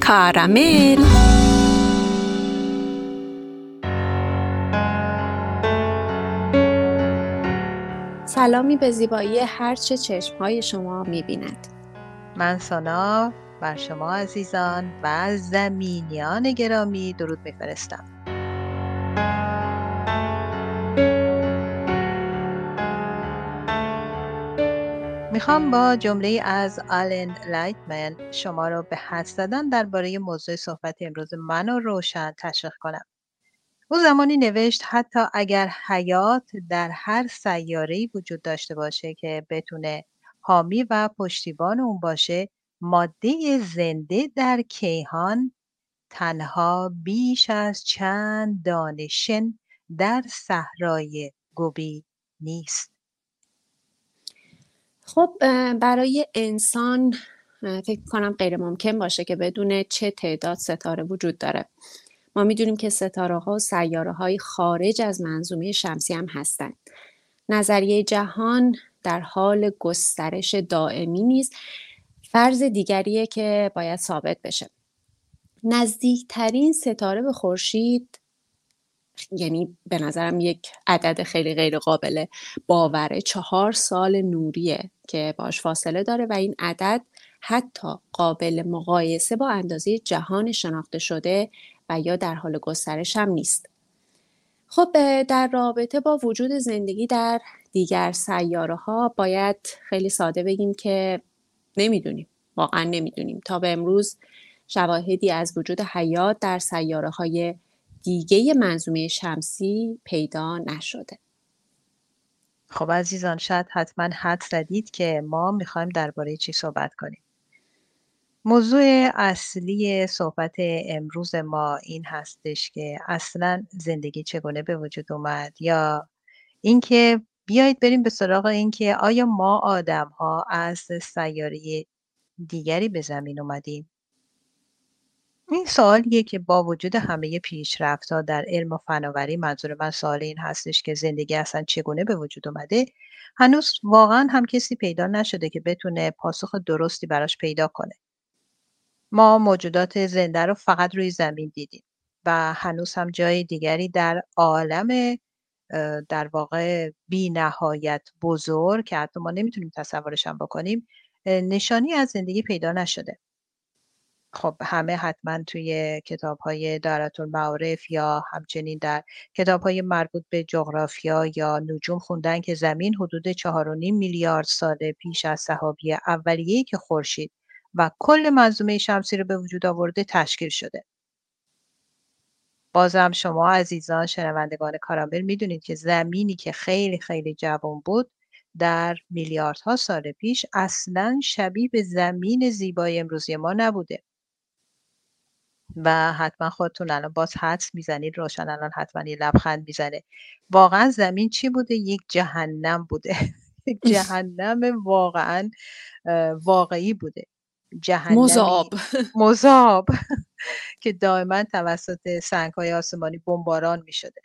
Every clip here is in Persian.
کارامل. سلامی به زیبایی هرچه چشمهای شما می‌بیند. من سانا بر شما عزیزان و زمینیان گرامی درود میفرستم. می‌خوام با جمله از آلن لایتمن شما رو به حد زدن درباره موضوع صحبت امروز من رو روشن تشویق کنم. او زمانی نوشت حتی اگر حیات در هر سیاره‌ای وجود داشته باشه که بتونه حامی و پشتیبان اون باشه ماده زنده در کیهان تنها بیش از چند دانشن در صحرای گوبی نیست خب برای انسان فکر کنم غیر ممکن باشه که بدون چه تعداد ستاره وجود داره. ما می‌دونیم که ستاره ها و سیاره های خارج از منظومه شمسی هم هستند نظریه جهان در حال گسترش دائمی نیست. فرض دیگریه که باید ثابت بشه. نزدیکترین ستاره به خورشید یعنی به نظرم یک عدد خیلی غیر قابل باوره. چهار سال نوریه که باش فاصله داره و این عدد حتی قابل مقایسه با اندازه جهان شناخته شده و یا در حال گسترش هم نیست. خب در رابطه با وجود زندگی در دیگر سیاره ها باید خیلی ساده بگیم که نمی‌دونیم واقعا نمی‌دونیم. تا به امروز شواهدی از وجود حیات در سیاره های دیگه منظومه شمسی پیدا نشده. خب عزیزان شاید حتما حد زدید که ما می‌خوایم درباره چی صحبت کنیم. موضوع اصلی صحبت امروز ما این هستش که اصلا زندگی چگونه به وجود اومد یا اینکه بیایید بریم به سراغ اینکه آیا ما آدم ها از سیاره دیگری به زمین اومدیم؟ این سوالیه که با وجود همه ها در علم و فناوری منظور من سوال این هستش که زندگی اصلا چگونه به وجود اومده هنوز واقعا هم کسی پیدا نشده که بتونه پاسخ درستی براش پیدا کنه. ما موجودات زنده رو فقط روی زمین دیدیم و هنوز هم جای دیگری در عالم در واقع بی نهایت بزرگ که حتی ما نمی‌تونیم تصورش هم بکنیم نشانی از زندگی پیدا نشده. خب همه حتما توی کتاب های دارت المعارف یا همچنین در کتاب های مربوط به جغرافیا یا نجوم خوندن که زمین حدود 4.5 میلیارد سال پیش از صحابی اولیه‌ای که خورشید و کل منظومه شمسی رو به وجود آورده تشکیل شده. بازم شما عزیزان شنوندگان کارامل می‌دونید که زمینی که خیلی خیلی جوان بود در میلیاردها سال پیش اصلا شبیه به زمین زیبای امروزی ما نبوده و حتما خودتون الان باز حدس می‌زنید روشن الان حتما یه لبخند می‌زنه. واقعا زمین چی بوده؟ یک جهنم بوده. یک جهنم واقعا واقعی بوده. جهنمی مذاب. مذاب. که دائما توسط سنگ های آسمانی بمباران می شده.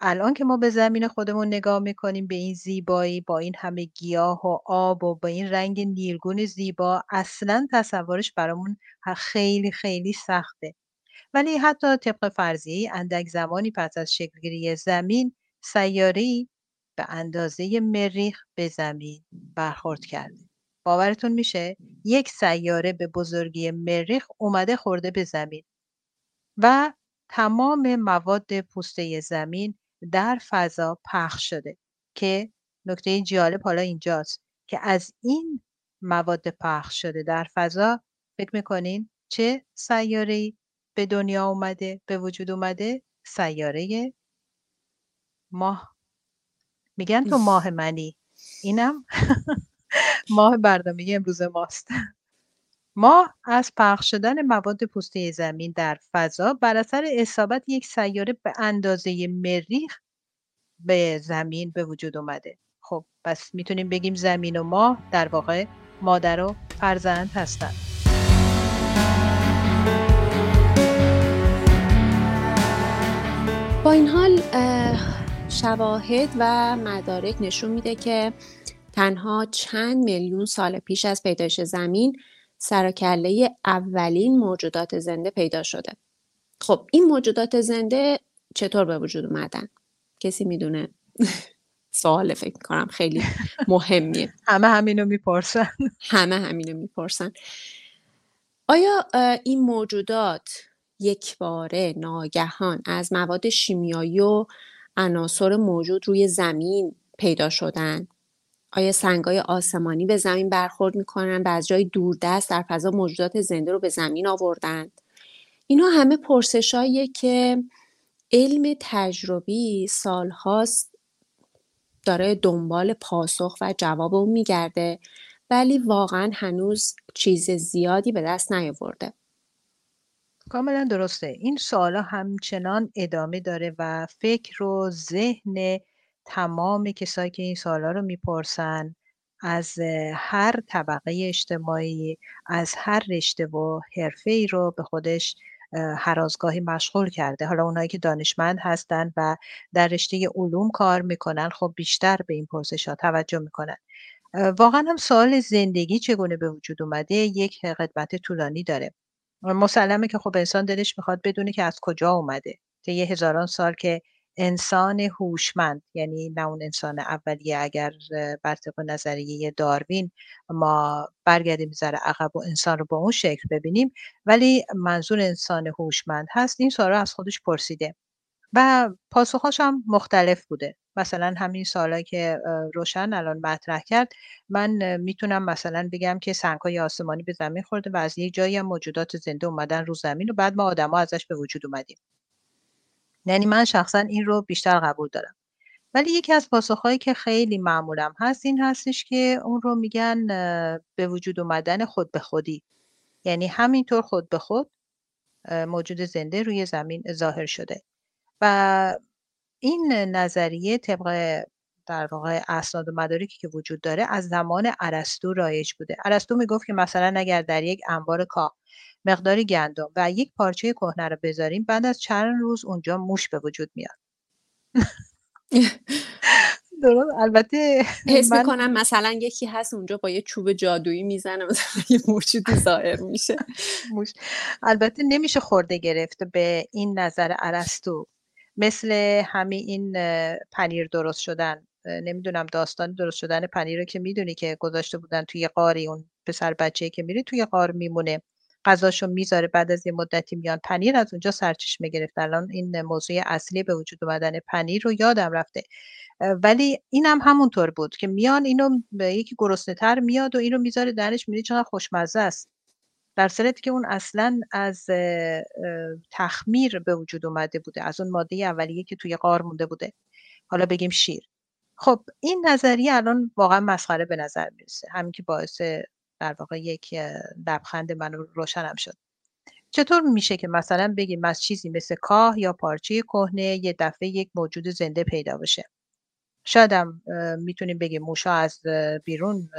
الان که ما به زمین خودمون نگاه می‌کنیم به این زیبایی با این همه گیاه و آب و با این رنگ نیلگون زیبا اصلا تصورش برامون خیلی خیلی سخته. ولی حتی طبق فرضیه اندک زمانی پس از شکلگیری زمین سیاری به اندازه مریخ به زمین برخورد کرده. باورتون میشه؟ یک سیاره به بزرگی مریخ اومده خورده به زمین و تمام مواد پوسته زمین در فضا پخش شده که نکته جالب حالا اینجاست که از این مواد پخش شده در فضا فکر می‌کنین چه سیاره به دنیا اومده به وجود اومده؟ سیاره ماه. میگن تو ماه منی. اینم ماه برنامه امروز ماست. ما از پخش شدن مواد پوسته زمین در فضا بر اثر اصابت یک سیاره به اندازه مریخ به زمین به وجود اومده. خب پس می‌تونیم بگیم زمین و ماه در واقع مادر و فرزند هستند. با این حال شواهد و مدارک نشون میده که تنها چند میلیون سال پیش از پیدایش زمین سرکله اولین موجودات زنده پیدا شده. خب این موجودات زنده چطور به وجود اومدن؟ کسی می‌دونه؟ سوال فکر کنم خیلی مهمیه. همه همینو می‌پرسن. همه همینو می‌پرسن. آیا این موجودات یک باره ناگهان از مواد شیمیایی و عناصر موجود روی زمین پیدا شدن؟ آیا سنگای آسمانی به زمین برخورد می‌کنن و از جای دوردست در فضا موجودات زنده رو به زمین آوردند اینا همه پرسشاییه که علم تجربی سالهاست داره دنبال پاسخ و جواب اون میگرده ولی واقعا هنوز چیز زیادی به دست نیاورده. کاملا درسته. این سوالا همچنان ادامه داره و فکر و ذهن تمام کسایی که این سوالا رو می‌پرسن از هر طبقه اجتماعی از هر رشته و حرفه ای رو به خودش هر آزگاهی مشغول کرده. حالا اونایی که دانشمند هستن و در رشته علوم کار می‌کنن خب بیشتر به این پرسش ها توجه می‌کنن. واقعا هم سوال زندگی چگونه به وجود اومده؟ یک قدمت طولانی داره. مسلمه که خب انسان دلش می‌خواد بدونه که از کجا اومده. طی هزاران سال که انسان هوشمند یعنی نه اون انسان اولیه. اگر بر طبق نظریه داروین ما برگردیم ذره عقب و انسان رو با اون شکل ببینیم ولی منظور انسان هوشمند هست. این سوال از خودش پرسیده و پاسخاش هم مختلف بوده. مثلا همین سوالی که روشن الان مطرح کرد. من می‌تونم مثلا بگم که سنگهای آسمانی به زمین خورده و از یه جایی هم موجودات زنده اومدن رو زمین و بعد ما آدما ازش به وجود اومدیم. یعنی من شخصا این رو بیشتر قبول دارم. ولی یکی از پاسخهایی که خیلی معمولم هست این هستش که اون رو میگن به وجود اومدن خود به خودی. یعنی همینطور خود به خود موجود زنده روی زمین ظاهر شده. و این نظریه طبق در واقع اسناد و مدارکی که وجود داره از زمان ارسطو رایج بوده. ارسطو می‌گفت که مثلا اگر در یک انبار کاه مقداری گندم و یک پارچه کهنه رو بذاریم بعد از چند روز اونجا موش به وجود میاد. درست؟ البته حس من... می‌کنم مثلا یکی هست اونجا با یه چوب جادویی می‌زنه مثلا یه موجودی ظاهر میشه. موش. البته نمیشه خورده گرفت به این نظر ارسطو. مثل همین این پنیر درست شدن. نمی‌دونم داستان درست شدن پنیر رو که می‌دونی که گذاشته بودن توی قاری اون پسر بچه که میری توی قار میمونه. غذاشو می‌ذاره بعد از یه مدتی میان پنیر از اونجا سرچشمه گرفت الان این موضوع اصلی به وجود اومدن پنیر رو یادم رفته. ولی اینم هم همونطور بود که میان اینو به یکی گرسنه تر میاد و اینو می‌ذاره درش میری چقدر خوشمزه است. در صورتی که اون اصلا از تخمیر به وجود اومده بوده از اون ماده اولیه که توی قار مونده بوده. حالا بگیم شیر. خب این نظریه الان واقعا مسخره به نظر می‌رسه. همین که باعث در واقع یک لبخند من روشنم شد. چطور میشه که مثلا بگیم از چیزی مثل کاه یا پارچه کهنه یه دفعه یک موجود زنده پیدا بشه؟ شاید هم می‌تونیم بگیم موشا از بیرون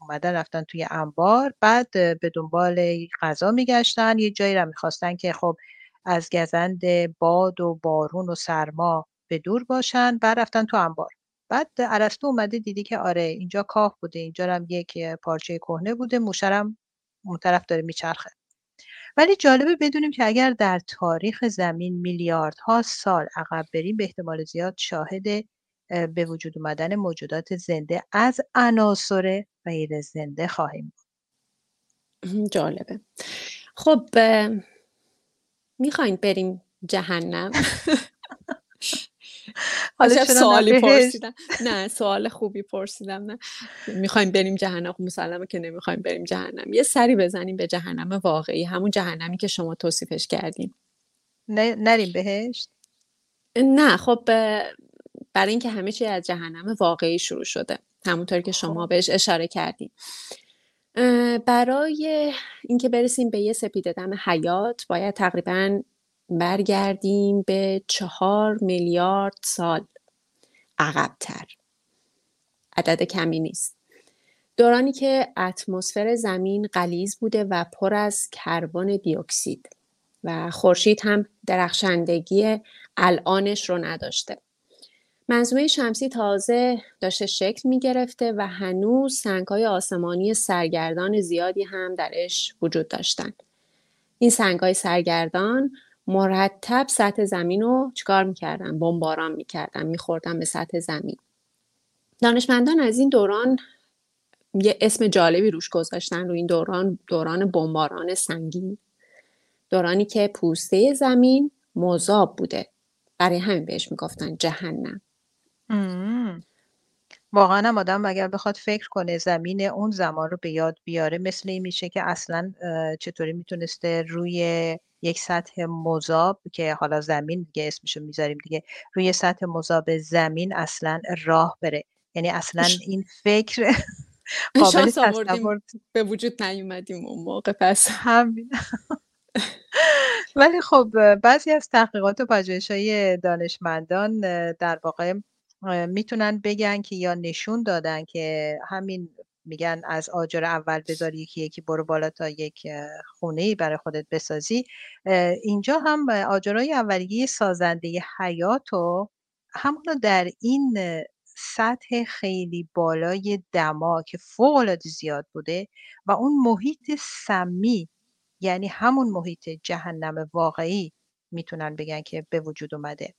اومدن رفتن توی انبار بعد به دنبال غذا میگشتن. یه جایی رو می‌خواستن که خب از گزند باد و بارون و سرما به دور باشن بعد رفتن تو انبار. بعد ارسطو اومده دیدی که آره اینجا کاه بوده اینجا هم یک پارچه کهنه بوده موشرم اون طرف داره میچرخه. ولی جالبه بدونیم که اگر در تاریخ زمین میلیاردها سال عقب بریم به احتمال زیاد شاهد به وجود اومدن موجودات زنده از عناصر غیر زنده خواهیم بود. جالبه. خب می‌خواین بریم جهنم؟ حالا سوالی پرسیدم. نه سوال خوبی پرسیدم نه. می‌خوایم بریم جهنم. مسلمه که نمی‌خوایم بریم جهنم. یه سری بزنیم به جهنم واقعی همون جهنمی که شما توصیفش کردیم. نریم بهشت نه خب برای اینکه همه چی از جهنم واقعی شروع شده. همونطور که شما خب. بهش اشاره کردیم. برای اینکه برسیم به یه سپیده دم حیات باید تقریبا برگردیم به چهار میلیارد سال عقبتر. عدد کمی نیست. دورانی که اتمسفر زمین قلیز بوده و پر از کربن دیوکسید و خورشید هم درخشندگی الانش رو نداشته. منظومه شمسی تازه داشته شکل می گرفته و هنوز سنگ های آسمانی سرگردان زیادی هم درش وجود داشتند. این سنگ های سرگردان مرتب سطح زمین رو چیکار می‌کردن؟ بمباران می‌کردن میخوردن به سطح زمین. دانشمندان از این دوران یه اسم جالبی روش گذاشتن رو این دوران دوران بمباران سنگین. دورانی که پوسته زمین مذاب بوده. برای همین بهش می‌گفتن جهنم. واقعا هم آدم اگر بخواد فکر کنه زمین اون زمان رو به یاد بیاره مثل این میشه که اصلا چطوری می‌تونسته روی یک سطح مذاب که حالا زمین دیگه اسمشو می‌ذاریم دیگه روی سطح مذاب زمین اصلا راه بره. یعنی اصلا این فکر قابل تصور به وجود نیومدیم اون موقع پس. همین. ولی خب بعضی از تحقیقات و های دانشمندان در واقع می‌تونن بگن که یا نشون دادن که همین میگن از آجر اول بذار یکی یکی برو بالا تا یک خونه برای خودت بسازی. اینجا هم آجرهای اولیه سازنده حیات و همونو در این سطح خیلی بالای دما که فوق العاده زیاد بوده و اون محیط سمی یعنی همون محیط جهنم واقعی می‌تونن بگن که به وجود اومده.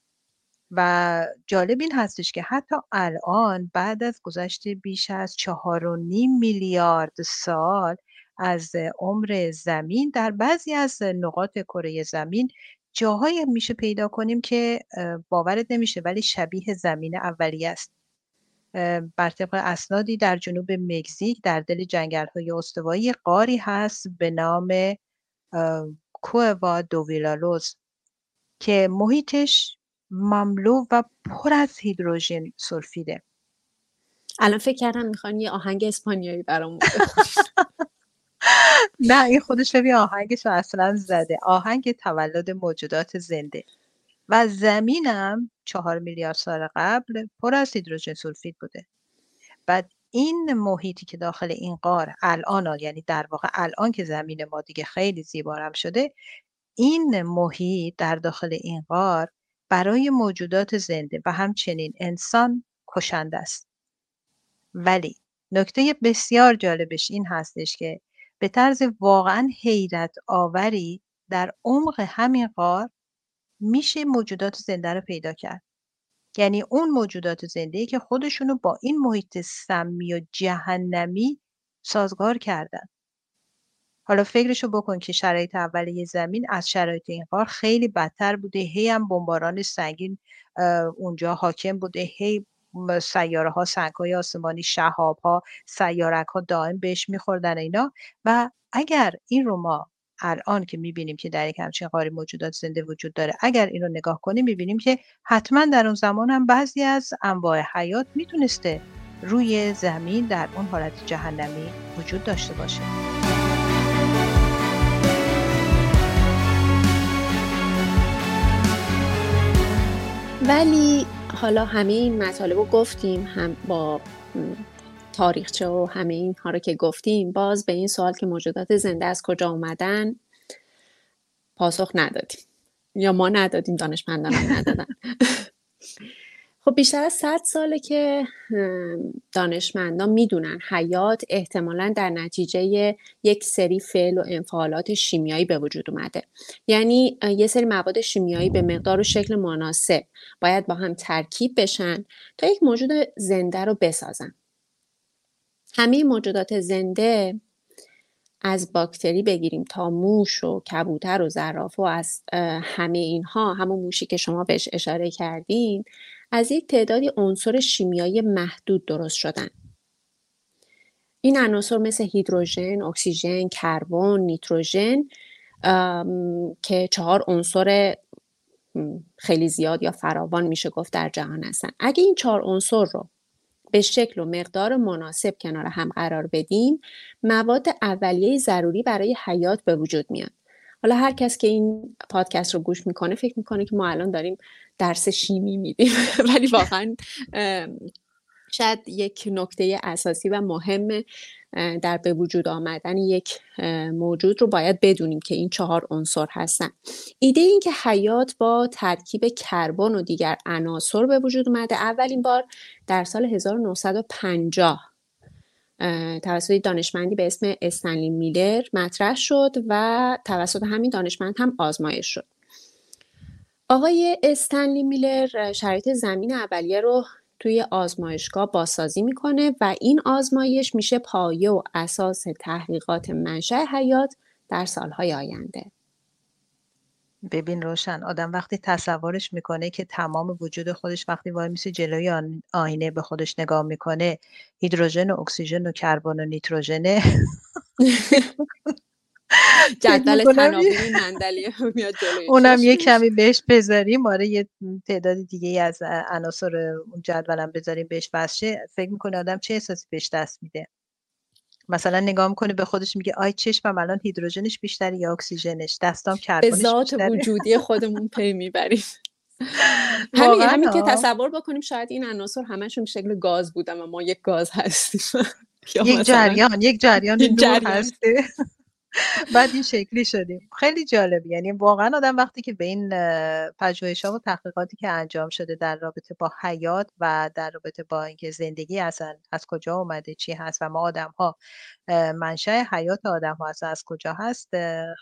و جالب این هستش که حتی الان بعد از گذشت بیش از چهار و نیم میلیارد سال از عمر زمین در بعضی از نقاط کره زمین جاهایی میشه پیدا کنیم که باورت نمیشه ولی شبیه زمین اولیه است. بر طبق اسنادی در جنوب مکزیک در دل جنگل های استوایی قاری هست به نام کووا دوویلالوز که محیطش مملو و پر از هیدروژن سولفیده الان فکر کردم می‌خوان یه آهنگ اسپانیایی برامون نه این خودش ببین آهنگش رو اصلا زده. آهنگ تولد موجودات زنده. و زمینم چهار میلیارد سال قبل پر از هیدروژن سولفید بوده. بعد این محیطی که داخل این قار الان یعنی در واقع الان که زمین ما دیگه خیلی زیبارم شده این محیط در داخل این قار برای موجودات زنده و همچنین انسان کشنده است. ولی نکته بسیار جالبش این هستش که به طرز واقعا حیرت آوری در عمق همین غار میشه موجودات زنده رو پیدا کرد. یعنی اون موجودات زنده که خودشونو با این محیط سمی و جهنمی سازگار کردن. حالا فکرشو بکن که شرایط اولیه زمین از شرایط این غار خیلی بدتر بوده. هی هم بمباران سنگین اونجا حاکم بوده. هی سیاره ها سنگ های آسمانی شهاب ها سیارک ها دائم بهش میخوردن اینا. و اگر این رو ما الان که می‌بینیم که در یک همچین قاری موجودات زنده وجود داره اگر این رو نگاه کنیم می‌بینیم که حتما در اون زمان هم بعضی از انواع حیات می‌تونسته روی زمین در اون حالت جهنمی وجود داشته باشه. ولی حالا همه این مطالب رو گفتیم هم با تاریخچه و همه اینها رو که گفتیم باز به این سوال که موجودات زنده از کجا اومدن پاسخ ندادیم. یا ما ندادیم دانشمندان ندادن. خب بیشتر از 100 ساله که دانشمندان می‌دونن حیات احتمالا در نتیجه یک سری فعل و انفعالات شیمیایی به وجود اومده. یعنی یه سری مواد شیمیایی به مقدار و شکل مناسب باید با هم ترکیب بشن تا یک موجود زنده رو بسازن. همه موجودات زنده از باکتری بگیریم تا موش و کبوتر و زرافه و از همه اینها همون موشی که شما بهش اشاره کردین از یک تعدادی عنصر شیمیایی محدود درست شدن. این عناصر مثل هیدروژن، اکسیژن، کربن، نیتروژن که چهار عنصر خیلی زیاد یا فراوان میشه گفت در جهان هستن. اگه این چهار عنصر رو به شکل و مقدار مناسب کنار هم قرار بدیم مواد اولیه ضروری برای حیات به وجود میاد. حالا هر کس که این پادکست رو گوش می‌کنه فکر می‌کنه که ما الان داریم درس شیمی میدیم. ولی واقعا شاید یک نکته اساسی و مهم در به وجود آمدن یک موجود رو باید بدونیم که این چهار عنصر هستن. ایده این که حیات با ترکیب کربن و دیگر عناصر به وجود اومده. اولین بار در سال 1950 توسط دانشمندی به اسم استنلی میلر مطرح شد و توسط همین دانشمند هم آزمایش شد. آقای استنلی میلر شرایط زمین اولیه رو توی آزمایشگاه بازسازی می‌کنه و این آزمایش میشه پایه و اساس تحقیقات منشأ حیات در سالهای آینده. ببین روشن آدم وقتی تصورش می‌کنه که تمام وجود خودش وقتی وای میسه جلوی آینه به خودش نگاه می‌کنه هیدروژن و اکسیژن و کربن و نیتروژنه جدول تناوبی مندلی میاد جلوی اونم یه کمی بهش بذاریم آره یه تعداد دیگه از عناصر اون جدولم بذاریم بهش واسه فکر می‌کنه آدم چه احساسی بهش دست میده؟ مثلا نگاه می‌کنه به خودش میگه آی چشمم الان هیدروژنش بیشتره یا اکسیژنش؟ دستام کربنش به ذات وجودی خودمون پی می‌بریم. همین همین که تصور بکنیم شاید این عناصر همشون شکل گاز بودن و ما یک گاز هستیم. یک جریان یک جریان نور هسته. بعد این شکلی شدیم. خیلی جالب یعنی واقعا آدم وقتی که به این پژوهش ها و تحقیقاتی که انجام شده در رابطه با حیات و در رابطه با اینکه زندگی اصلا از کجا اومده چی هست و ما آدم ها منشأ حیات آدم ها از کجا هست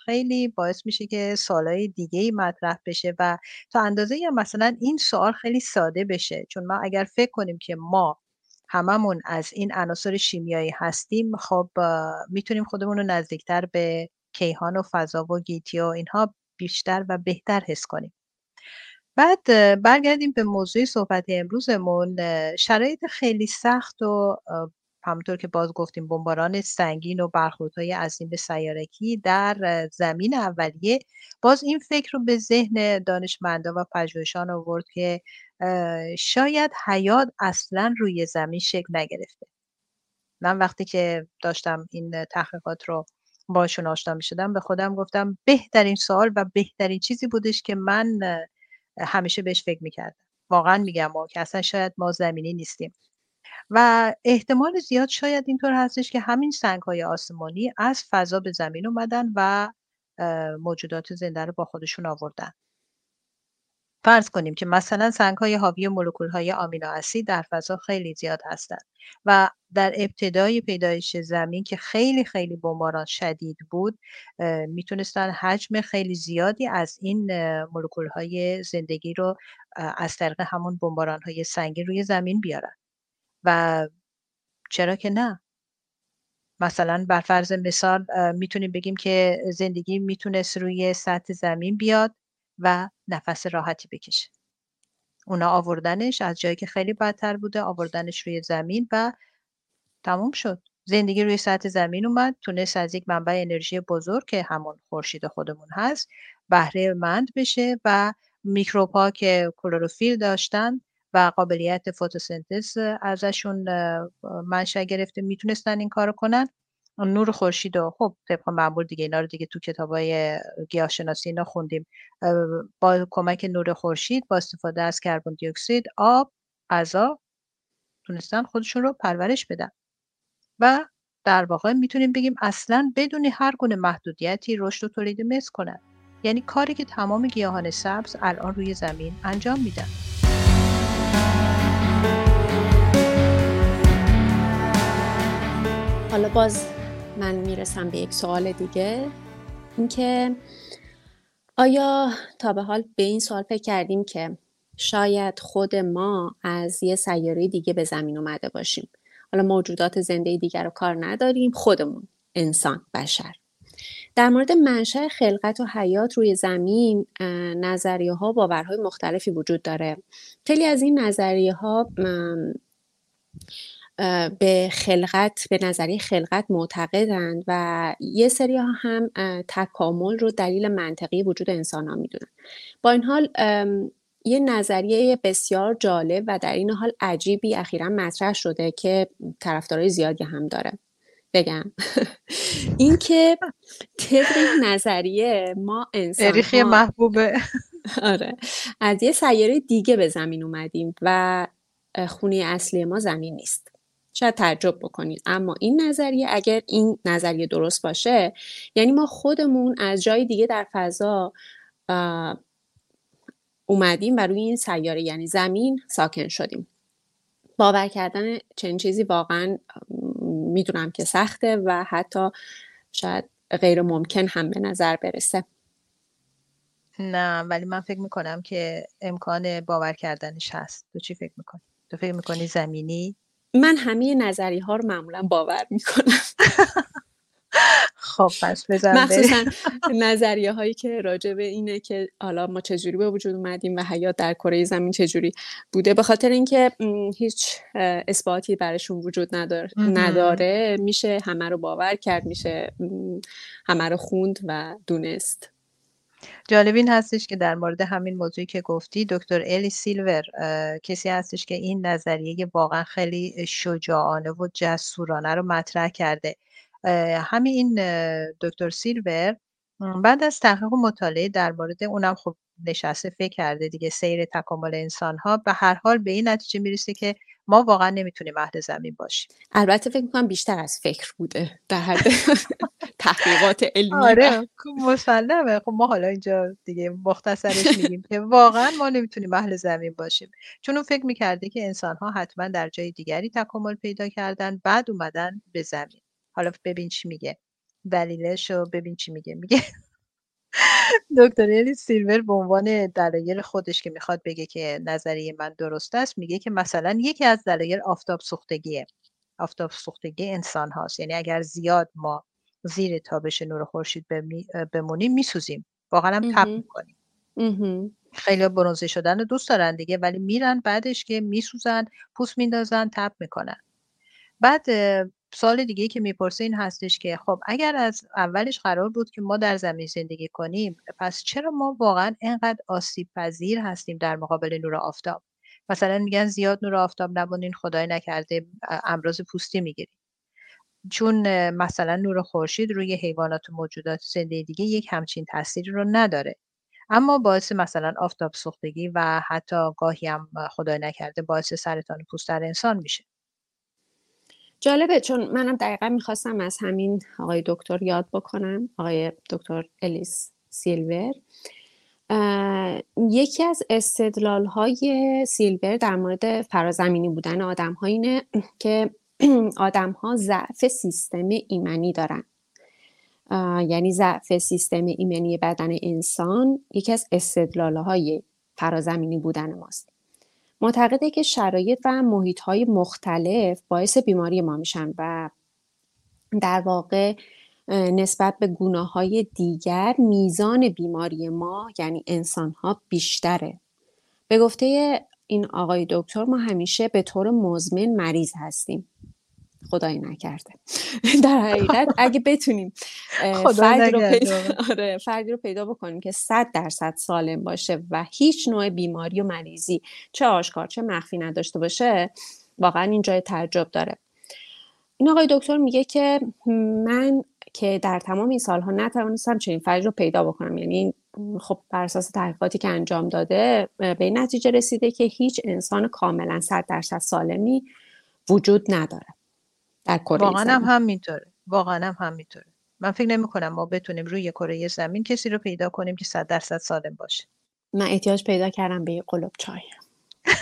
خیلی باعث میشه که سوالای دیگه ای مطرح بشه و تا اندازه یا مثلا این سوال خیلی ساده بشه. چون ما اگر فکر کنیم که ما هممون از این عناصر شیمیایی هستیم خب می‌تونیم خودمون رو نزدیکتر به کیهان و فضا و گیتی و اینها بیشتر و بهتر حس کنیم. بعد برگردیم به موضوع صحبت امروزمون شرایط خیلی سخت و همونطور که باز گفتیم بمباران سنگین و برخوردهای عظیم به سیارکی در زمین اولیه. باز این فکر رو به ذهن دانشمندان و پژوهشان آورد که شاید حیات اصلا روی زمین شکل نگرفته. من وقتی که داشتم این تحقیقات رو باشون آشنا می شدم به خودم گفتم بهترین سوال و بهترین چیزی بودش که من همیشه بهش فکر می‌کردم. واقعا میگم ما که اصلا شاید ما زمینی نیستیم. و احتمال زیاد شاید اینطور هستش که همین سنگ های آسمانی از فضا به زمین اومدن و موجودات زنده رو با خودشون آوردن. فرض کنیم که مثلا سنگ های حاوی مولکول های آمینو اسید در فضا خیلی زیاد هستند و در ابتدای پیدایش زمین که خیلی خیلی بمباران شدید بود می‌تونستن حجم خیلی زیادی از این مولکول های زندگی رو از طریق همون بمباران های سنگی روی زمین بیارن. و چرا که نه؟ مثلا بر فرض مثال می‌تونیم بگیم که زندگی می‌تونست روی سطح زمین بیاد و نفس راحتی بکشه. اونا آوردنش از جایی که خیلی بدتر بوده آوردنش روی زمین و تموم شد. زندگی روی سطح زمین اومد تونست از یک منبع انرژی بزرگ که همون خورشید خودمون هست بهره مند بشه و میکروب که کلروفیل داشتن و قابلیت فتوسنتز ازشون منشأ گرفته می‌تونستن این کارو کنن. نور خورشید و خب طبق معمول دیگه اینا رو دیگه تو کتابای گیاهشناسی اینا خوندیم. با کمک نور خورشید با استفاده از کربن دی اکسید آب غذا تونستن خودشون رو پرورش بدن. و در واقع می‌تونیم بگیم اصلا بدون هر گونه محدودیتی رشد و تولید مثل کنن. یعنی کاری که تمام گیاهان سبز الان روی زمین انجام میدن. حالا باز من می‌رسم به یک سوال دیگه. اینکه آیا تا به حال به این سوال فکر کردیم که شاید خود ما از یه سیاره دیگه به زمین اومده باشیم؟ حالا موجودات زنده دیگر رو کار نداریم خودمون انسان بشر. در مورد منشأ خلقت و حیات روی زمین نظریه ها باورهای مختلفی وجود داره. خیلی از این نظریه ها به خلقت به نظریه خلقت معتقدند و یه سری ها هم تکامل رو دلیل منطقی وجود انسان ها می‌دونن. با این حال یه نظریه بسیار جالب و در این حال عجیبی اخیرا مطرح شده که طرفدارای زیادی هم داره. بگم. اینکه طبق نظریه ما انسان محبوبه. آره. از یه سیاره دیگه به زمین اومدیم و خونه اصلی ما زمین نیست. شاید تعجب بکنید اما این نظریه اگر این نظریه درست باشه یعنی ما خودمون از جای دیگه در فضا اومدیم و روی این سیاره یعنی زمین ساکن شدیم باور کردن چنین چیزی واقعا می‌دونم که سخته و حتی شاید غیر ممکن هم به نظر برسه نه ولی من فکر می‌کنم که امکان باور کردنش هست تو چی فکر می‌کنی؟ تو فکر می‌کنی زمینی؟ من همه نظری ها رو معمولا باور می‌کنم. خب پس بزن مخصوصا نظریه هایی که راجع به اینه که حالا ما چجوری به وجود اومدیم و حیات در کره زمین چجوری بوده به خاطر اینکه هیچ اثباتی برشون وجود نداره, نداره. میشه همه رو باور کرد میشه همه رو خوند و دونست. جالب این هستش که در مورد همین موضوعی که گفتی دکتر الی سیلور کسی هستش که این نظریه واقعا خیلی شجاعانه و جسورانه رو مطرح کرده. همین این دکتر سیلور بعد از تحقیق و مطالعه در مورد اونم خب نشسته فکر کرده دیگه سیر تکامل انسان ها به هر حال به این نتیجه می‌رسه که ما واقعا نمی‌تونیم اهل زمین باشیم. البته فکر می‌کنم بیشتر از فکر بوده در حد تحقیقات علمی. آره خب مسلمه. خب ما حالا اینجا دیگه مختصرش میگیم که واقعا ما نمی‌تونیم اهل زمین باشیم. چون اون فکر می‌کرده که انسان ها حتما در جای دیگری تکامل پیدا کردن بعد اومدن به زمین. حالا ببین چی میگه. دلیلش رو ببین چی میگه. میگه دکتر الی سیلور به عنوان دلایل خودش که می‌خواد بگه که نظریه من درست است میگه که مثلا یکی از دلایل آفتاب سوختگیه. آفتاب سوختگی انسان هاست. یعنی اگر زیاد ما زیر تابش نور خورشید بمونیم میسوزیم. واقعا هم تب می‌کنیم. خیلی برونزه شدن رو دوست دارن دیگه ولی میرن بعدش که میسوزن پوست میندازن تب می‌کنن. بعد سال دیگه که می‌پرسه این هستش که خب اگر از اولش قرار بود که ما در زمین زندگی کنیم پس چرا ما واقعا اینقدر آسیب پذیر هستیم در مقابل نور آفتاب؟ مثلا میگن زیاد نور آفتاب نبونین خدای نکرده امراض پوستی می‌گیریم چون مثلا نور خورشید روی حیوانات و موجودات زنده دیگه یک همچین تاثیری رو نداره. اما باعث مثلا آفتاب سوختگی و حتی گاهی هم خدای نکرده باعث سرطان پوست در انسان میشه. جالبه چون منم دقیقا می‌خواستم از همین آقای دکتر یاد بکنم آقای دکتر الیس سیلور. یکی از استدلال های سیلور در مورد فرازمینی بودن آدم اینه که آدم ها ضعف سیستم ایمنی دارن. یعنی ضعف سیستم ایمنی بدن انسان یکی از استدلال های فرازمینی بودن ماست. معتقده که شرایط و محیط های مختلف باعث بیماری ما میشن و در واقع نسبت به گناه های دیگر میزان بیماری ما یعنی انسان ها بیشتره. به گفته این آقای دکتر ما همیشه به طور مزمن مریض هستیم. خدایی نکرده. در حقیقت اگه بتونیم فردی رو, پیدا... آره، فردی رو پیدا بکنیم که صد درصد سالم باشه و هیچ نوع بیماری و مریضی چه آشکار چه مخفی نداشته باشه واقعا این جای تعجب داره. این آقای دکتر میگه که من که در تمام این سالها نتوانستم چنین فردی رو پیدا بکنم. یعنی خب بر اساس تحقیقاتی که انجام داده به این نتیجه رسیده که هیچ انسان کاملا صد درصد سالمی وجود نداره. در کره واقعا هم همینطوره. واقعا هم همینطوره. من فکر نمی کنم ما بتونیم روی کره زمین کسی رو پیدا کنیم که صد درصد سالم باشه. من احتیاج پیدا کردم به یه قلوب چای.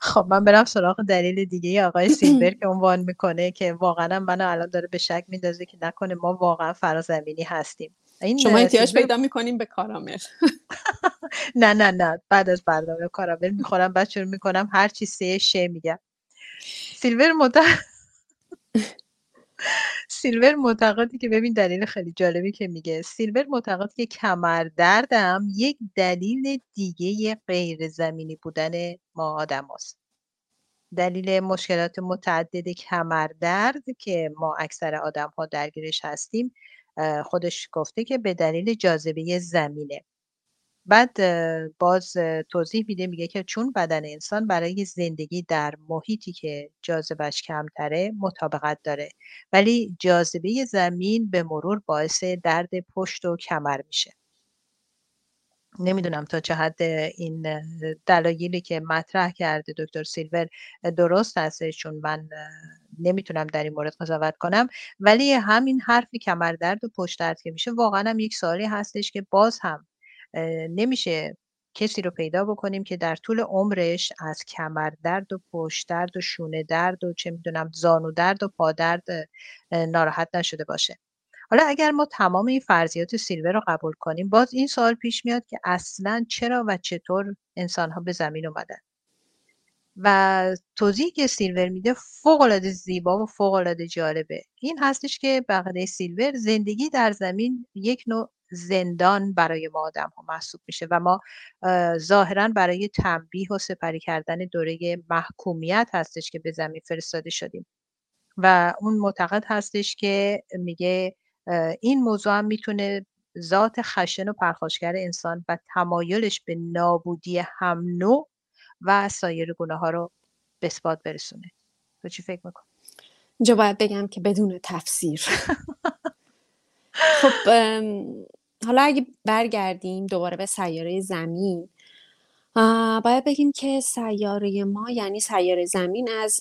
خب من برم سراغ دلیل دیگه آقای سیلبر که عنوان می‌کنه که واقعا منو الان داره به شک میندازه که نکنه ما واقعا فرازمینی هستیم. این شما احتیاج پیدا می‌کنیم به کارامل. نه نه نه. بعد از برنامه کارامل می‌خورم. بعد شروع می‌کنم. هر چی سه شه میگم. سیلور سیلور معتقدی که ببین دلیل خیلی جالبی که میگه سیلور معتقد که کمر دردم یک دلیل دیگه غیر زمینی بودن ما آدم هست. دلیل مشکلات متعدد کمر درد که ما اکثر آدم ها درگیرش هستیم خودش گفته که به دلیل جاذبه زمینه بعد باز توضیح میده میگه که چون بدن انسان برای زندگی در محیطی که جاذبش کمتره مطابقت داره. ولی جاذبه زمین به مرور باعث درد پشت و کمر میشه. نمی‌دونم تا چه حد این دلایلی که مطرح کرده دکتر سیلور درست هست چون من نمی‌تونم در این مورد قضاوت کنم. ولی همین حرفی کمردرد و پشت درد که میشه واقعا هم یک سوالی هستش که باز هم نمیشه کسی رو پیدا بکنیم که در طول عمرش از کمردرد و پشت درد و شونه درد و چه می‌دونم زانو درد و پادرد ناراحت نشده باشه. حالا اگر ما تمام این فرضیات سیلور رو قبول کنیم باز این سوال پیش میاد که اصلا چرا و چطور انسان ها به زمین اومدن؟ و توضیحی که سیلور میده فوق العاده زیبا و فوق العاده جالبه. این هستش که بقیه سیلور زندگی در زمین یک نوع زندان برای ما آدم ها محسوب میشه و ما ظاهرا برای تنبیه و سپری کردن دوره محکومیت هستش که به زمین فرستاده شدیم. و اون معتقد هستش که میگه این موضوع هم می‌تونه ذات خشن و پرخاشگر انسان و تمایلش به نابودی هم نوع و سایر گناه ها رو به اثبات برسونه. تو چی فکر میکن؟ اینجا باید بگم که بدون تفسیر. خب حالا اگه برگردیم دوباره به سیاره زمین باید بگیم که سیاره ما یعنی سیاره زمین از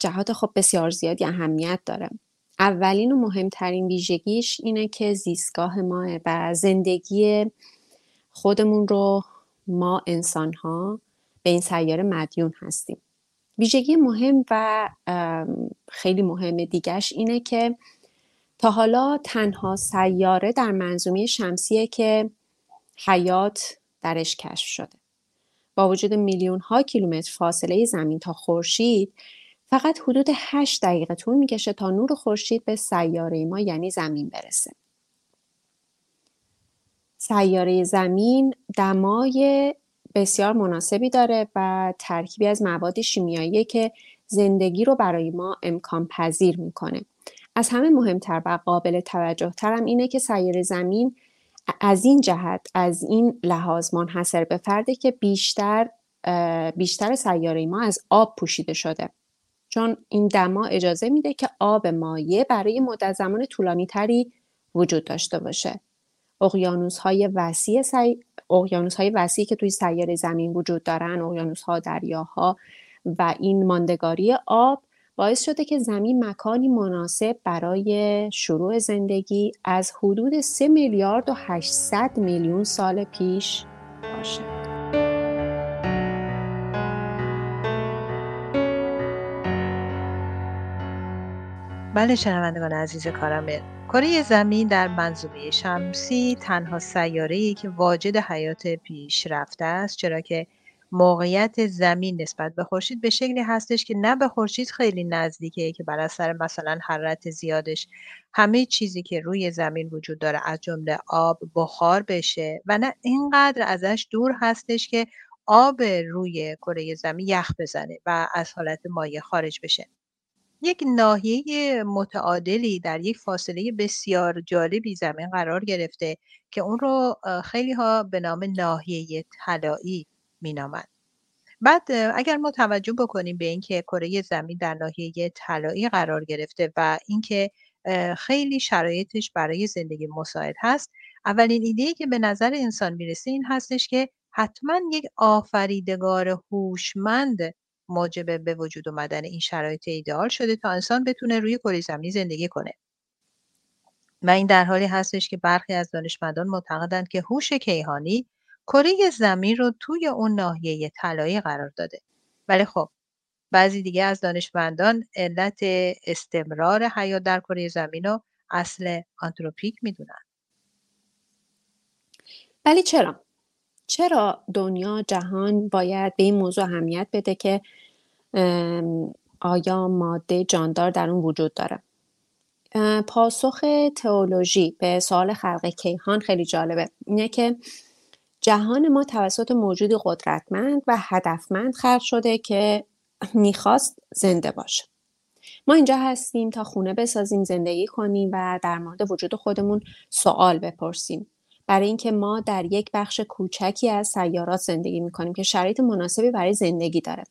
جهات خب بسیار زیادی اهمیت داره. اولین و مهمترین ویژگیش اینه که زیستگاه ماه و زندگی خودمون رو ما انسان ها به این سیاره مدیون هستیم. ویژگی مهم و خیلی مهم دیگهش اینه که تا حالا تنها سیاره در منظومه شمسیه که حیات درش کشف شده با وجود میلیون ها کیلومتر فاصله زمین تا خورشید فقط حدود 8 دقیقه طول می‌کشه تا نور خورشید به سیاره ما یعنی زمین برسه. سیاره زمین دمای بسیار مناسبی داره و ترکیبی از مواد شیمیایی که زندگی رو برای ما امکان پذیر می‌کنه. از همه مهمتر و قابل توجه ترم اینه که سیاره زمین از این جهت از این لحاظ منحصر به فرده که بیشتر بیشتر سیاره ما از آب پوشیده شده چون این دما اجازه میده که آب مایع برای مدت زمان طولانی تری وجود داشته باشه. اقیانوس های وسیع سی... اقیانوس های وسیع که توی سیاره زمین وجود دارن اقیانوس ها دریاها و این ماندگاری آب باعث شده که زمین مکانی مناسب برای شروع زندگی از حدود 3 میلیارد و 800 میلیون سال پیش باشه. بله شنوندگان عزیز کارامل کره زمین در منظومه شمسی تنها سیاره که واجد حیات پیشرفته است چرا که موقعیت زمین نسبت به خورشید به شکلی هستش که نه به خورشید خیلی نزدیکه که بر اثر مثلا حرارت زیادش همه چیزی که روی زمین وجود داره از جمله آب بخار بشه و نه اینقدر ازش دور هستش که آب روی کره زمین یخ بزنه و از حالت مایع خارج بشه. یک ناحیه متعادلی در یک فاصله بسیار جالبی زمین قرار گرفته که اون رو خیلی ها به نام ناحیه طلایی مینامند بعد اگر ما توجه بکنیم به اینکه کره زمین در ناحیه طلایی قرار گرفته و اینکه خیلی شرایطش برای زندگی مساعد هست اولین ایده که به نظر انسان می‌رسه این هستش که حتما یک آفریدگار هوشمند موجب به وجود اومدن این شرایط ایدئال شده تا انسان بتونه روی کره زمین زندگی کنه. و این در حالی هستش که برخی از دانشمندان معتقدند که هوش کیهانی کره زمین رو توی اون ناحیه طلایی قرار داده. ولی خب بعضی دیگه از دانشمندان علت استمرار حیات در کره زمین رو اصل آنتروپیک می‌دونن. ولی چرا؟ چرا دنیا جهان باید به این موضوع اهمیت بده که آیا ماده جاندار در اون وجود داره؟ پاسخ تئولوژی به سوال خلق کیهان خیلی جالبه. اینه که جهان ما توسط موجودی قدرتمند و هدفمند خلق شده که می‌خواست زنده باشه. ما اینجا هستیم تا خونه بسازیم زندگی کنیم و در مورد وجود خودمون سوال بپرسیم. برای اینکه ما در یک بخش کوچکی از سیارات زندگی می‌کنیم که شرایط مناسبی برای زندگی داره.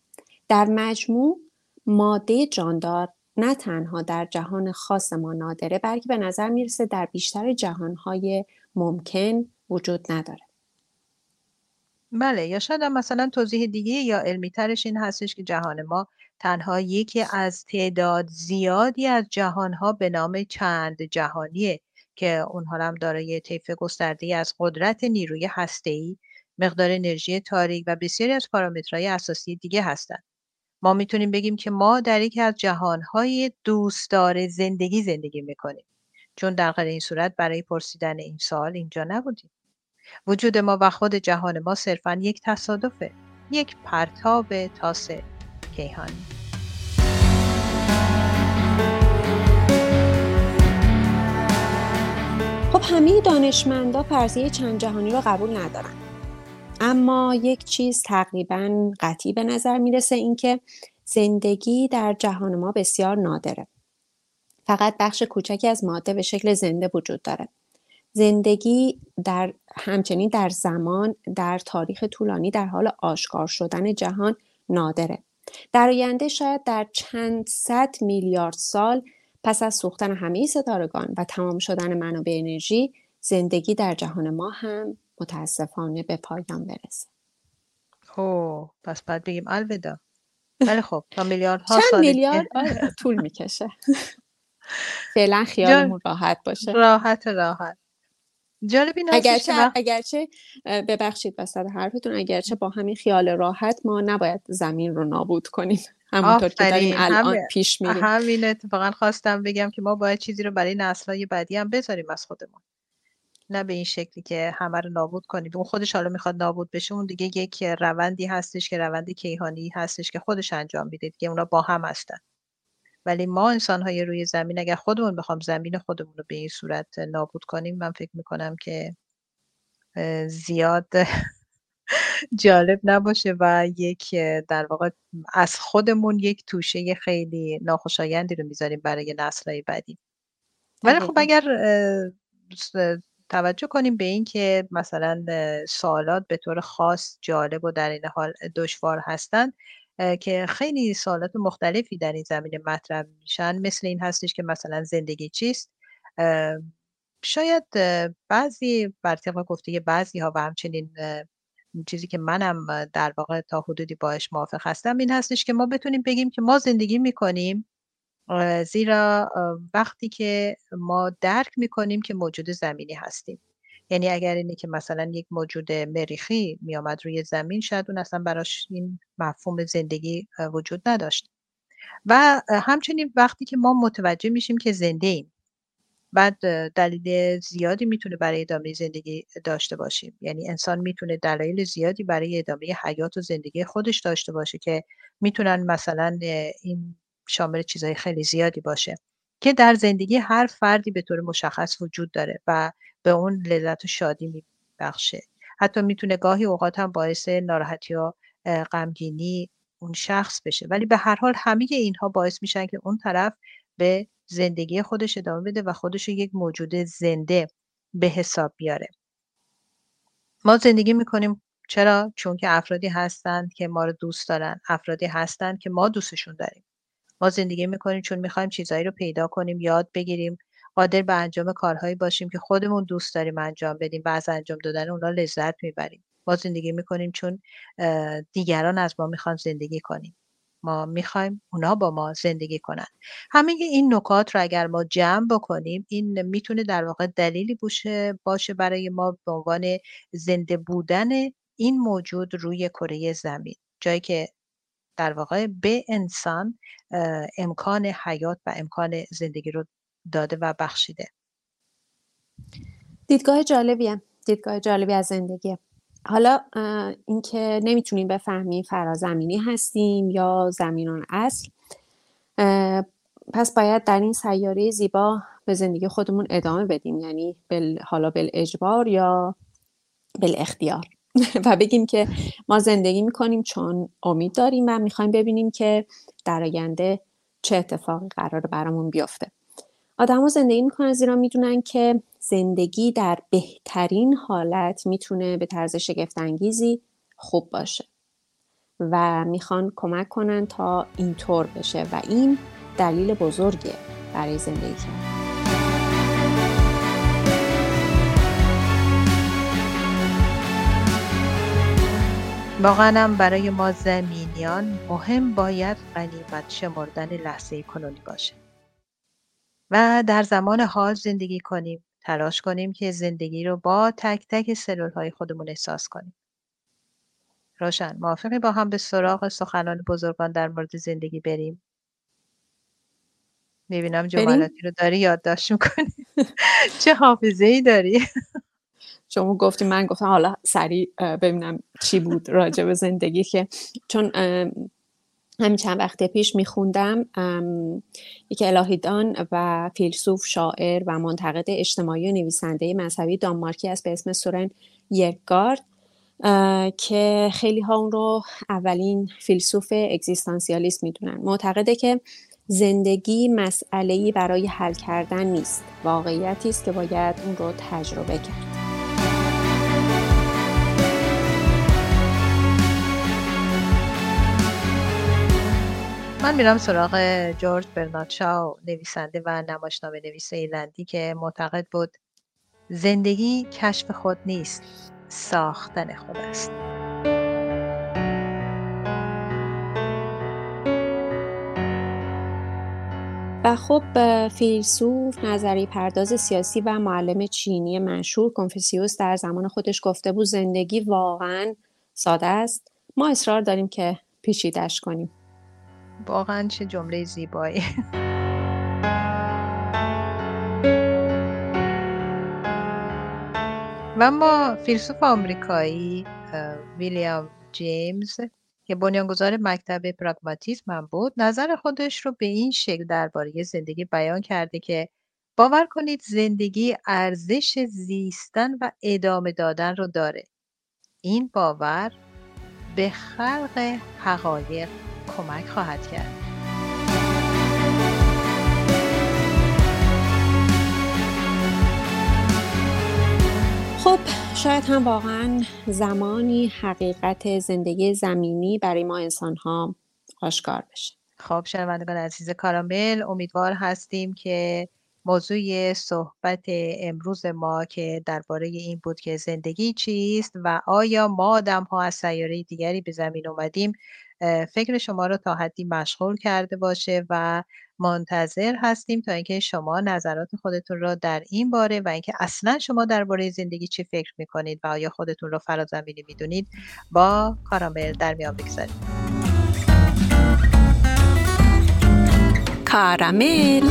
در مجموع ماده جاندار نه تنها در جهان خاص ما نادره بلکه به نظر می‌رسه در بیشتر جهانهای ممکن وجود نداره. بله یا شاید مثلا توضیح دیگه یا علمی ترش این هستش که جهان ما تنها یکی از تعداد زیادی از جهانها به نام چند جهانیه که اونها هم دارای طیف گسترده از قدرت نیروی هسته‌ای، مقدار انرژی تاریک و بسیاری از پارامترهای اساسی دیگه هستند. ما می‌تونیم بگیم که ما در یکی از جهانهای دوستدار زندگی زندگی می‌کنیم چون در غیر این صورت برای پرسیدن این سوال اینجا نبودیم وجود ما و خود جهان ما صرفا یک تصادفه یک پرتاب تاس کیهانی خب همه دانشمندا فرضیه چند جهانی رو قبول ندارن. اما یک چیز تقریبا قطعی به نظر می‌رسه اینکه زندگی در جهان ما بسیار نادره. فقط بخش کوچکی از ماده به شکل زنده وجود داره. زندگی در همچنین در زمان در تاریخ طولانی در حال آشکار شدن جهان نادره. در آینده شاید در چند صد میلیارد سال پس از سوختن همه ستارگان و تمام شدن منابع انرژی زندگی در جهان ما هم متاسفانه به پایان برسه. اوه پس بعد بگیم الودا ولی خب تا میلیارد ها چند میلیارد؟ طول می‌کشه. فعلا خیالمون راحت باشه. راحت راحت. جالب این اگرچه وقت- اگرچه ببخشید وسط حرفتون اگرچه با همین خیال راحت ما نباید زمین رو نابود کنیم. همونطور که داریم الان همه- پیش میریم. همین اتفاقا خواستم بگم که ما باید چیزی رو برای نسل‌های بعدی هم بذاریم از خودمون. نه به این شکلی که همه رو نابود کنیم. اون خودش حالا می‌خواد نابود بشه اون دیگه یک روندی هستش که روند کیهانی هستش که خودش انجام میده دیگه اونا با هم هستن. ولی ما انسان‌های روی زمین اگر خودمون بخوام زمین خودمون رو به این صورت نابود کنیم من فکر می‌کنم که زیاد جالب نباشه و یک در واقع از خودمون یک توشه خیلی ناخوشایندی رو می‌ذاریم برای نسل‌های بعدی ولی خب. اگر توجه کنیم به این که مثلا سوالات به طور خاص جالب و در این حال دشوار هستند که خیلی سوالات مختلفی در این زمینه مطرح میشن. مثل این هستش که مثلا زندگی چیست؟ شاید بعضی بر طبق گفته بعضی ها و همچنین چیزی که منم در واقع تا حدودی باش موافق هستم این هستش که ما بتونیم بگیم که ما زندگی می‌کنیم زیرا وقتی که ما درک می‌کنیم که موجود زمینی هستیم. یعنی اگر اینه که مثلا یک موجود مریخی میآمد روی زمین شاید اون اصلا براش این مفهوم زندگی وجود نداشت. و همچنین وقتی که ما متوجه میشیم که زنده ایم بعد دلیل زیادی می‌تونه برای ادامه زندگی داشته باشیم. یعنی انسان می‌تونه دلایل زیادی برای ادامه حیات و زندگی خودش داشته باشه که می‌تونن مثلا این شامل چیزهای خیلی زیادی باشه. که در زندگی هر فردی به طور مشخص وجود داره و به اون لذت و شادی میبخشه. حتی می‌تونه گاهی اوقات هم باعث ناراحتی اه، غمگینی اون شخص بشه. ولی به هر حال همه اینها باعث میشن که اون طرف به زندگی خودش ادامه بده و خودش یک موجود زنده به حساب بیاره. ما زندگی می‌کنیم چرا؟ چون که افرادی هستند که ما رو دوست دارن. افرادی هستند که ما دوستشون داریم. ما زندگی می‌کنیم چون می‌خوایم چیزهایی رو پیدا کنیم یاد بگیریم قادر به انجام کارهایی باشیم که خودمون دوست داریم انجام بدیم و از انجام دادن اونا لذت می‌بریم. ما زندگی می‌کنیم چون دیگران از ما می‌خوان زندگی کنیم. ما می‌خوایم اونا با ما زندگی کنن. همه این نکات رو اگر ما جمع بکنیم این می‌تونه در واقع دلیلی باشه باشه برای ما به عنوان زنده بودن این موجود روی کره زمین. جایی که در واقع به انسان امکان حیات و امکان زندگی رو داده و بخشیده. دیدگاه جالبیه. دیدگاه جالبی از زندگیه. حالا اینکه نمی‌تونیم بفهمیم فرازمینی هستیم یا زمینان اصل پس باید در این سیاره زیبا به زندگی خودمون ادامه بدیم. یعنی بل حالا بالاجبار یا بالاختیار. و بگیم که ما زندگی می‌کنیم چون امید داریم و می‌خوایم ببینیم که در آینده چه اتفاقی قرار برامون بیفته. آدما زندگی می‌کنن زیرا می‌دونن که زندگی در بهترین حالت می‌تونه به طرز شگفتانگیزی خوب باشه و می‌خوان کمک کنن تا اینطور بشه و این دلیل بزرگه برای زندگی کردن. واقعا هم برای ما زمینیان مهم باید غنیمت شمردن لحظه کنونی باشه. و در زمان حال زندگی کنیم تلاش کنیم که زندگی رو با تک تک سلول های خودمون احساس کنیم. روشن موافقی با هم به سراغ سخنان بزرگان در مورد زندگی بریم؟ می‌بینم جملاتی رو داری یادداشت می‌کنی. چه حافظه ای داری؟ شما گفتی من گفتم حالا سریع ببینم چی بود راجع به زندگی که چون همین چند وقت پیش میخوندم یک الهیدان و فیلسوف شاعر و منتقد اجتماعی و نویسنده مذهبی دانمارکی است به اسم سورن یکگارد که خیلی ها اون رو اولین فیلسوف اگزیستانسیالیست می‌دونن. معتقده که زندگی مسئله برای حل کردن نیست واقعیتی است که باید اون رو تجربه کرد. من میرم سراغ جورج برنارد شاو نویسنده و نمایشنامه نویس ایلندی که معتقد بود زندگی کشف خود نیست ساختن خود است. و خب فیلسوف نظری پرداز سیاسی و معلم چینی مشهور کنفوسیوس در زمان خودش گفته بود زندگی واقعا ساده است. ما اصرار داریم که پیچیدش کنیم. واقعا چه جمله زیبایی. و اما فیلسوف آمریکایی ویلیام جیمز که بنیانگذار مکتب پراگماتیسم هم بود نظر خودش رو به این شکل درباره زندگی بیان کرده که باور کنید زندگی ارزش زیستن و ادامه دادن رو داره. این باور به خلق حقایق کمک خواهد کرد. خب شاید هم واقعا زمانی حقیقت زندگی زمینی برای ما انسان ها آشکار بشه. خب شنوندگان عزیز کارامل امیدوار هستیم که موضوع صحبت امروز ما که درباره این بود که زندگی چیست و آیا ما آدم ها از سیاره دیگری به زمین اومدیم فکر شما رو تا حدی مشغول کرده باشه و منتظر هستیم تا اینکه شما نظرات خودتون رو در این باره و اینکه اصلا شما درباره زندگی چی فکر می‌کنید و آیا خودتون رو فرازمینی می‌دونید با کارامل در میان بگذارید کارامل.